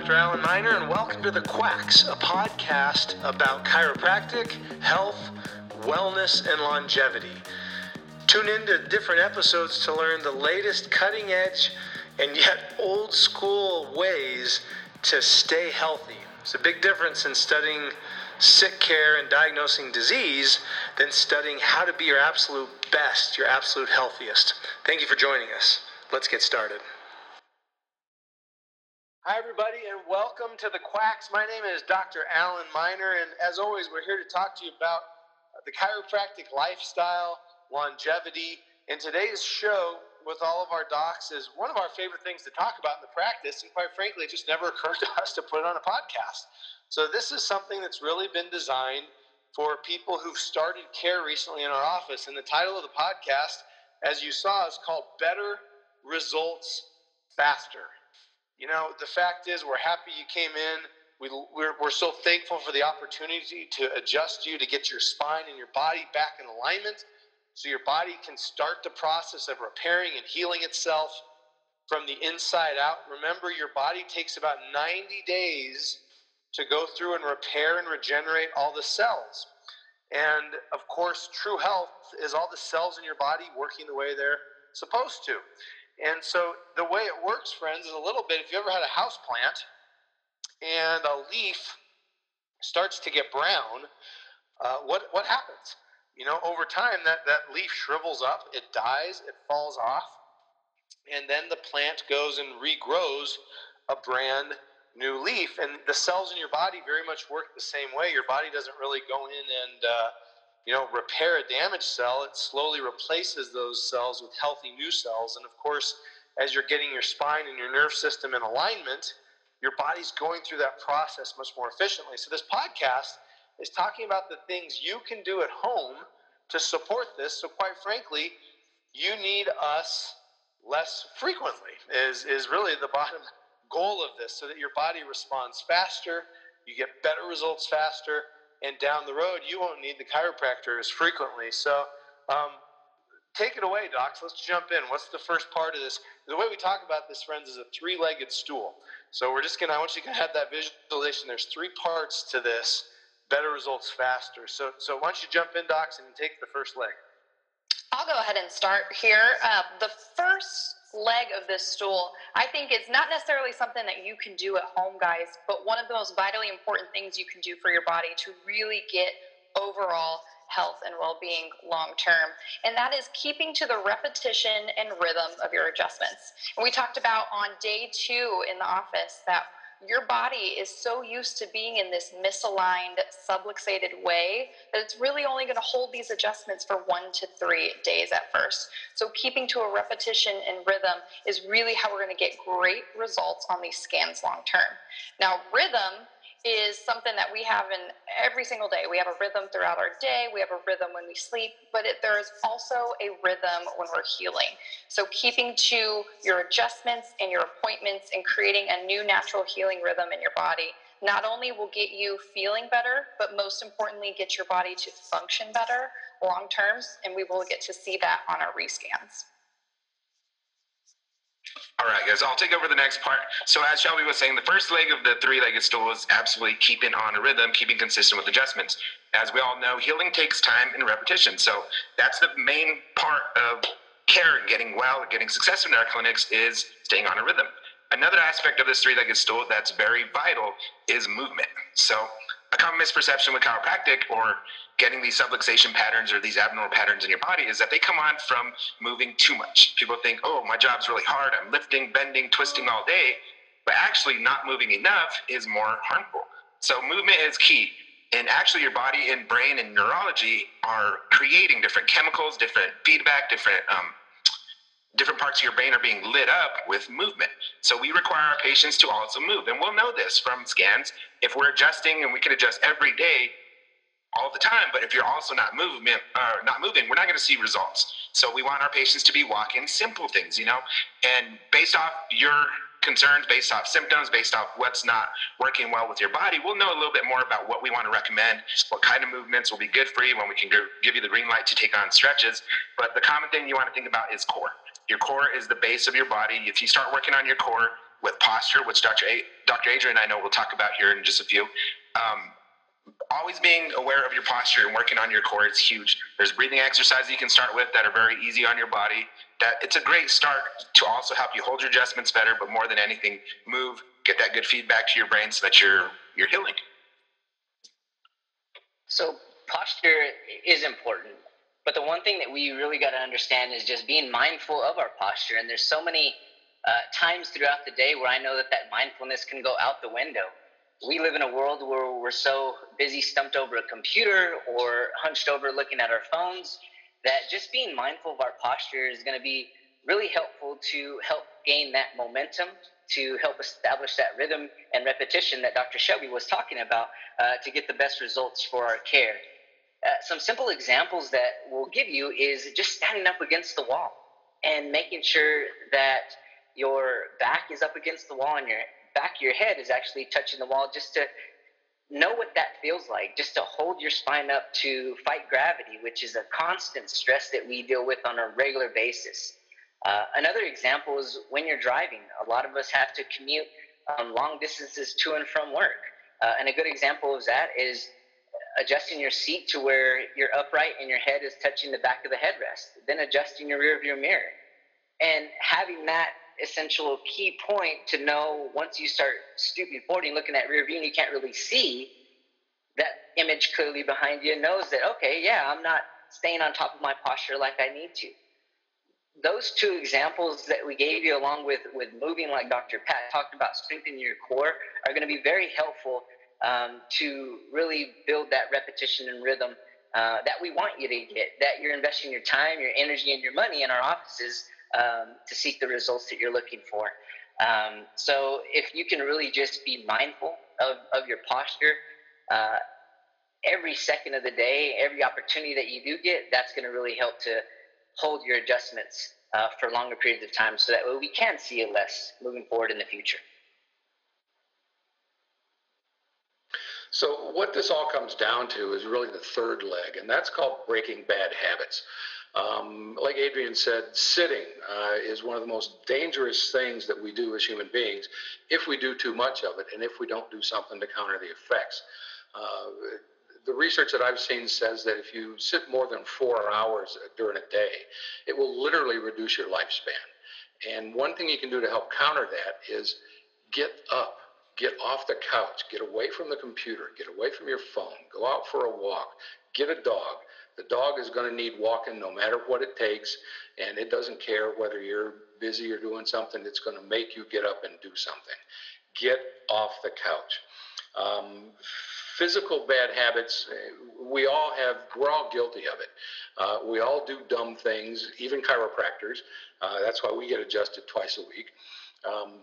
Dr. Alan Miner, and welcome to The Quacks, a podcast about chiropractic, health, wellness, and longevity. Tune in to different episodes to learn the latest cutting edge and yet old school ways to stay healthy. It's a big difference in studying sick care and diagnosing disease than studying how to be your absolute best, your absolute healthiest. Thank you for joining us. Let's get started. Hi, everybody, and welcome to the Quacks. My name is Dr. Alan Miner, and as always, we're here to talk to you about the chiropractic lifestyle, longevity. And today's show with all of our docs is one of our favorite things to talk about in the practice, and quite frankly, it just never occurred to us to put it on a podcast. So, this is something that's really been designed for people who've started care recently in our office. And the title of the podcast, as you saw, is called Better Results Faster. You know, the fact is, we're happy you came in. We, we're, we're so thankful for the opportunity to adjust you, to get your spine and your body back in alignment so your body can start the process of repairing and healing itself from the inside out. Remember, your body takes about 90 days to go through and repair and regenerate all the cells. And of course, true health is all the cells in your body working the way they're supposed to. And so the way it works, friends, is a little bit if you ever had a house plant and a leaf starts to get brown, uh, what, what happens? You know, over time, that, that leaf shrivels up, it dies, it falls off, and then the plant goes and regrows a brand new leaf. And the cells in your body very much work the same way. Your body doesn't really go in and uh, you know, repair a damaged cell, it slowly replaces those cells with healthy new cells. And of course, as you're getting your spine and your nerve system in alignment, your body's going through that process much more efficiently. So, this podcast is talking about the things you can do at home to support this. So, quite frankly, you need us less frequently, is, is really the bottom goal of this, so that your body responds faster, you get better results faster, and down the road you won't need the chiropractor as frequently. So, um, take it away, docs. Let's jump in. What's the first part of this? The way we talk about this, friends, is a three-legged stool. So we're just gonna. I want you to have that visualization. There's three parts to this. Better results faster. So, so why don't you jump in, docs, and take the first leg? I'll go ahead and start here. Uh, the first leg of this stool, I think it's not necessarily something that you can do at home, guys, but one of the most vitally important things you can do for your body to really get overall health and well being long term. And that is keeping to the repetition and rhythm of your adjustments. And we talked about on day two in the office that your body is so used to being in this misaligned, subluxated way that it's really only going to hold these adjustments for one to three days at first. So, keeping to a repetition and rhythm is really how we're going to get great results on these scans long term. Now, rhythm is something that we have in every single day. We have a rhythm throughout our day, we have a rhythm when we sleep, but it, there is also a rhythm when we're healing. So, keeping to your adjustments and your appointments and creating a new natural healing rhythm in your body not only will get you feeling better, but most importantly, get your body to function better long terms, and we will get to see that on our rescans. All right, guys, I'll take over the next part. So, as Shelby was saying, the first leg of the three legged stool is absolutely keeping on a rhythm, keeping consistent with adjustments. As we all know, healing takes time and repetition. So, that's the main part of care getting well getting success in our clinics is staying on a rhythm. Another aspect of this three legged stool that's very vital is movement. So, a common misperception with chiropractic or getting these subluxation patterns or these abnormal patterns in your body is that they come on from moving too much. People think, oh, my job's really hard. I'm lifting, bending, twisting all day. But actually, not moving enough is more harmful. So, movement is key. And actually, your body and brain and neurology are creating different chemicals, different feedback, different um, different parts of your brain are being lit up with movement. So we require our patients to also move. And we'll know this from scans. If we're adjusting and we can adjust every day, all the time, but if you're also not movement uh, not moving, we're not going to see results. So we want our patients to be walking simple things, you know, and based off your concerns, based off symptoms, based off what's not working well with your body, we'll know a little bit more about what we want to recommend, what kind of movements will be good for you when we can give you the green light to take on stretches. But the common thing you want to think about is core. Your core is the base of your body. If you start working on your core, with posture, which Dr. A- Dr. Adrian and I know we'll talk about here in just a few. Um, always being aware of your posture and working on your core is huge. There's breathing exercises you can start with that are very easy on your body. That it's a great start to also help you hold your adjustments better, but more than anything, move, get that good feedback to your brain so that you're you're healing. So posture is important, but the one thing that we really got to understand is just being mindful of our posture. And there's so many uh, times throughout the day where I know that that mindfulness can go out the window we live in a world where we're so busy stumped over a computer or hunched over looking at our phones that just being mindful of our posture is going to be really helpful to help gain that momentum to help establish that rhythm and repetition that dr shelby was talking about uh, to get the best results for our care uh, some simple examples that we'll give you is just standing up against the wall and making sure that your back is up against the wall and your back of your head is actually touching the wall just to know what that feels like, just to hold your spine up to fight gravity, which is a constant stress that we deal with on a regular basis. Uh, another example is when you're driving. A lot of us have to commute um, long distances to and from work. Uh, and a good example of that is adjusting your seat to where you're upright and your head is touching the back of the headrest, then adjusting your rear view mirror. And having that essential key point to know once you start stooping forward and looking at rear view and you can't really see that image clearly behind you knows that okay yeah i'm not staying on top of my posture like i need to those two examples that we gave you along with with moving like dr pat talked about strengthening your core are going to be very helpful um, to really build that repetition and rhythm uh, that we want you to get that you're investing your time your energy and your money in our offices um, to seek the results that you're looking for. Um, so if you can really just be mindful of, of your posture, uh, every second of the day, every opportunity that you do get, that's going to really help to hold your adjustments uh, for longer periods of time so that way we can see it less moving forward in the future. So, what this all comes down to is really the third leg, and that's called breaking bad habits. Um, like Adrian said, sitting uh, is one of the most dangerous things that we do as human beings if we do too much of it and if we don't do something to counter the effects. Uh, the research that I've seen says that if you sit more than four hours during a day, it will literally reduce your lifespan. And one thing you can do to help counter that is get up, get off the couch, get away from the computer, get away from your phone, go out for a walk, get a dog, the dog is going to need walking no matter what it takes, and it doesn't care whether you're busy or doing something, it's going to make you get up and do something. Get off the couch. Um, physical bad habits, we all have, we're all guilty of it. Uh, we all do dumb things, even chiropractors. Uh, that's why we get adjusted twice a week. Um,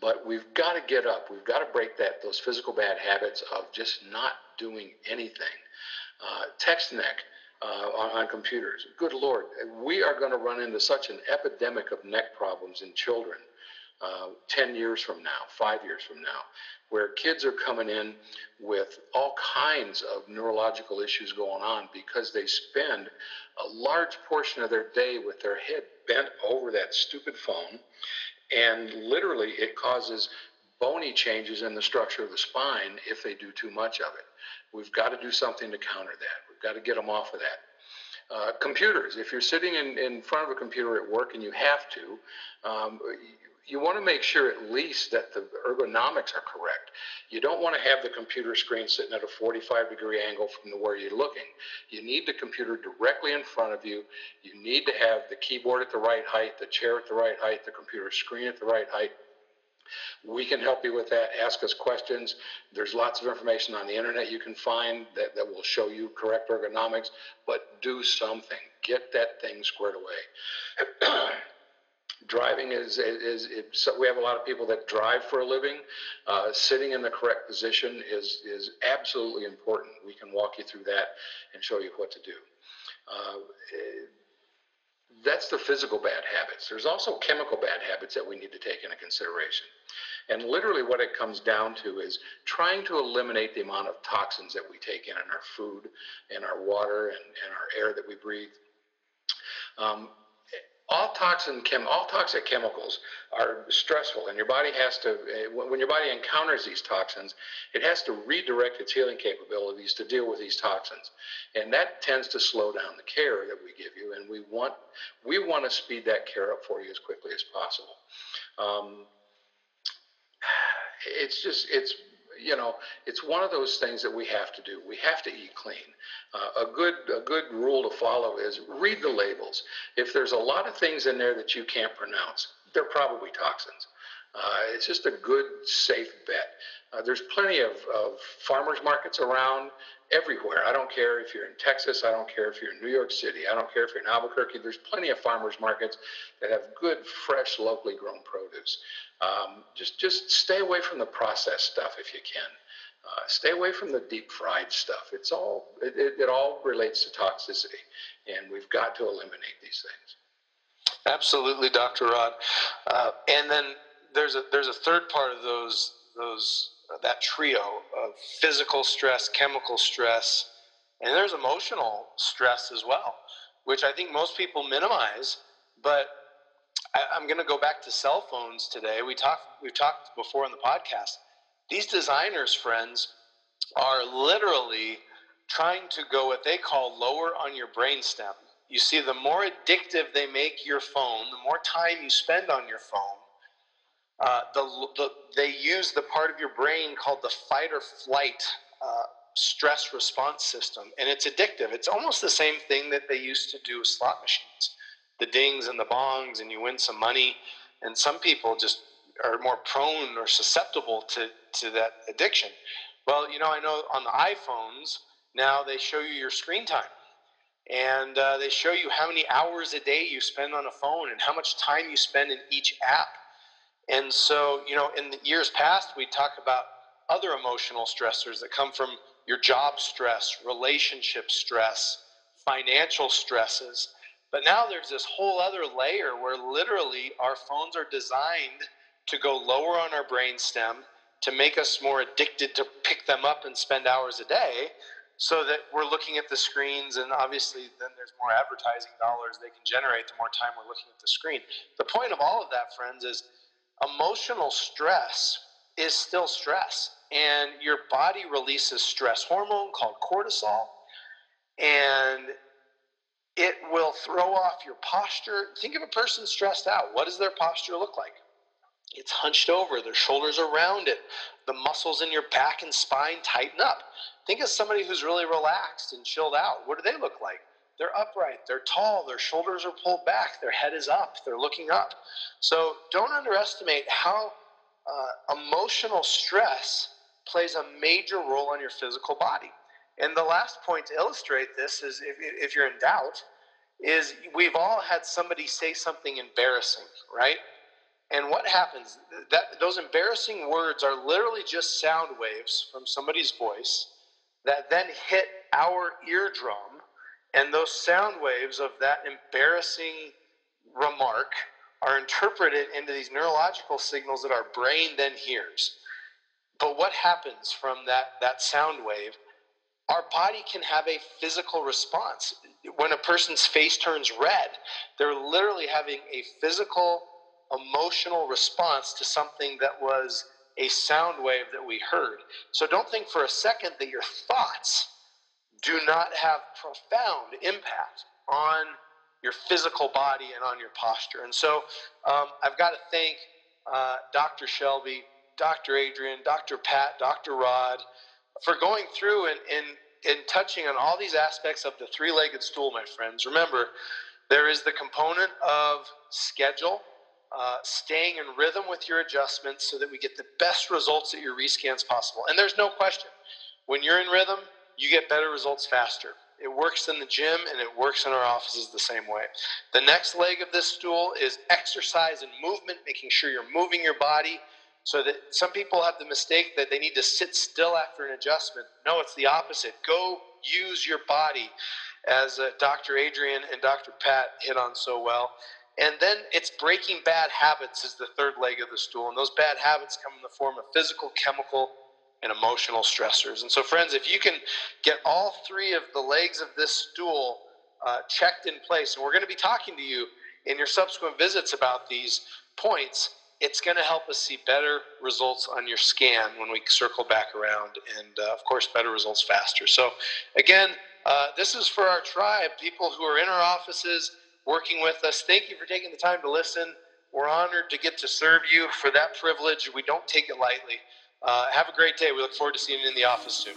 but we've got to get up. We've got to break that those physical bad habits of just not doing anything. Uh, text neck uh, on, on, computers. Good Lord, we are going to run into such an epidemic of neck problems in children uh, 10 years from now, five years from now, where kids are coming in with all kinds of neurological issues going on because they spend a large portion of their day with their head bent over that stupid phone. And literally, it causes bony changes in the structure of the spine if they do too much of it. We've got to do something to counter that. We've got to get them off of that. Uh, computers, if you're sitting in, in front of a computer at work and you have to, um, you want to make sure at least that the ergonomics are correct. You don't want to have the computer screen sitting at a 45 degree angle from the where you're looking. You need the computer directly in front of you. You need to have the keyboard at the right height, the chair at the right height, the computer screen at the right height. We can help you with that. Ask us questions. There's lots of information on the internet you can find that, that will show you correct ergonomics, but do something. Get that thing squared away. Driving is, is, is, so we have a lot of people that drive for a living. Uh, sitting in the correct position is, is absolutely important. We can walk you through that and show you what to do. Uh, that's the physical bad habits. There's also chemical bad habits that we need to take into consideration. And literally, what it comes down to is trying to eliminate the amount of toxins that we take in in our food, in our water, and, and our air that we breathe. Um, all toxin chem, all toxic chemicals are stressful, and your body has to. Eh, when your body encounters these toxins, it has to redirect its healing capabilities to deal with these toxins, and that tends to slow down the care that we give you. And we want we want to speed that care up for you as quickly as possible. Um, it's just it's you know, it's one of those things that we have to do. We have to eat clean. Uh, a good a good rule to follow is read the labels. If there's a lot of things in there that you can't pronounce, they're probably toxins. Uh, it's just a good, safe bet. Uh, there's plenty of, of farmers markets around everywhere. I don't care if you're in Texas. I don't care if you're in New York City. I don't care if you're in Albuquerque. There's plenty of farmers markets that have good, fresh, locally grown produce. Um, just just stay away from the processed stuff if you can. Uh, stay away from the deep fried stuff. It's all it, it, it all relates to toxicity, and we've got to eliminate these things. Absolutely, Dr. Rod. Uh, and then there's a there's a third part of those those Uh, that trio of physical stress, chemical stress, and there's emotional stress as well, which I think most people minimize, but I, am going to go back to cell phones today. We talked we've talked before in the podcast. These designers, friends, are literally trying to go what they call lower on your brainstem. You see, the more addictive they make your phone, the more time you spend on your phone, uh, the, the, they use the part of your brain called the fight or flight uh, stress response system, and it's addictive. It's almost the same thing that they used to do with slot machines the dings and the bongs and you win some money. And some people just are more prone or susceptible to, to that addiction. Well, you know, I know on the iPhones now they show you your screen time. And uh, they show you how many hours a day you spend on a phone and how much time you spend in each app. And so, you know, in the years past, we talk about other emotional stressors that come from your job stress, relationship stress, financial stresses. But now there's this whole other layer where literally our phones are designed to go lower on our brainstem to make us more addicted to pick them up and spend hours a day so that we're looking at the screens and obviously then there's more advertising dollars they can generate the more time we're looking at the screen the point of all of that friends is emotional stress is still stress and your body releases stress hormone called cortisol and it will throw off your posture. Think of a person stressed out. What does their posture look like? It's hunched over, their shoulders are rounded, the muscles in your back and spine tighten up. Think of somebody who's really relaxed and chilled out. What do they look like? They're upright, they're tall, their shoulders are pulled back, their head is up, they're looking up. So don't underestimate how uh, emotional stress plays a major role on your physical body. And the last point to illustrate this is if, if you're in doubt, is we've all had somebody say something embarrassing, right? And what happens? That those embarrassing words are literally just sound waves from somebody's voice that then hit our eardrum, and those sound waves of that embarrassing remark are interpreted into these neurological signals that our brain then hears. But what happens from that, that sound wave our body can have a physical response. When a person's face turns red, they're literally having a physical, emotional response to something that was a sound wave that we heard. So don't think for a second that your thoughts do not have profound impact on your physical body and on your posture. And so um, I've got to thank uh, Dr. Shelby, Dr. Adrian, Dr. Pat, Dr. Rod, for going through and, and, and touching on all these aspects of the three legged stool, my friends. Remember, there is the component of schedule, uh, staying in rhythm with your adjustments so that we get the best results at your rescans possible. And there's no question, when you're in rhythm, you get better results faster. It works in the gym and it works in our offices the same way. The next leg of this stool is exercise and movement, making sure you're moving your body so that some people have the mistake that they need to sit still after an adjustment. No, it's the opposite. Go use your body, as uh, Dr. Adrian and Dr. Pat hit on so well. And then it's breaking bad habits is the third leg of the stool. And those bad habits come in the form of physical, chemical, and emotional stressors. And so, friends, if you can get all three of the legs of this stool uh, checked in place, and we're going to be talking to you in your subsequent visits about these points, it's going to help us see better results on your scan when we circle back around, and uh, of course, better results faster. So, again, uh, this is for our tribe, people who are in our offices working with us. Thank you for taking the time to listen. We're honored to get to serve you for that privilege. We don't take it lightly. Uh, have a great day. We look forward to seeing you in the office soon.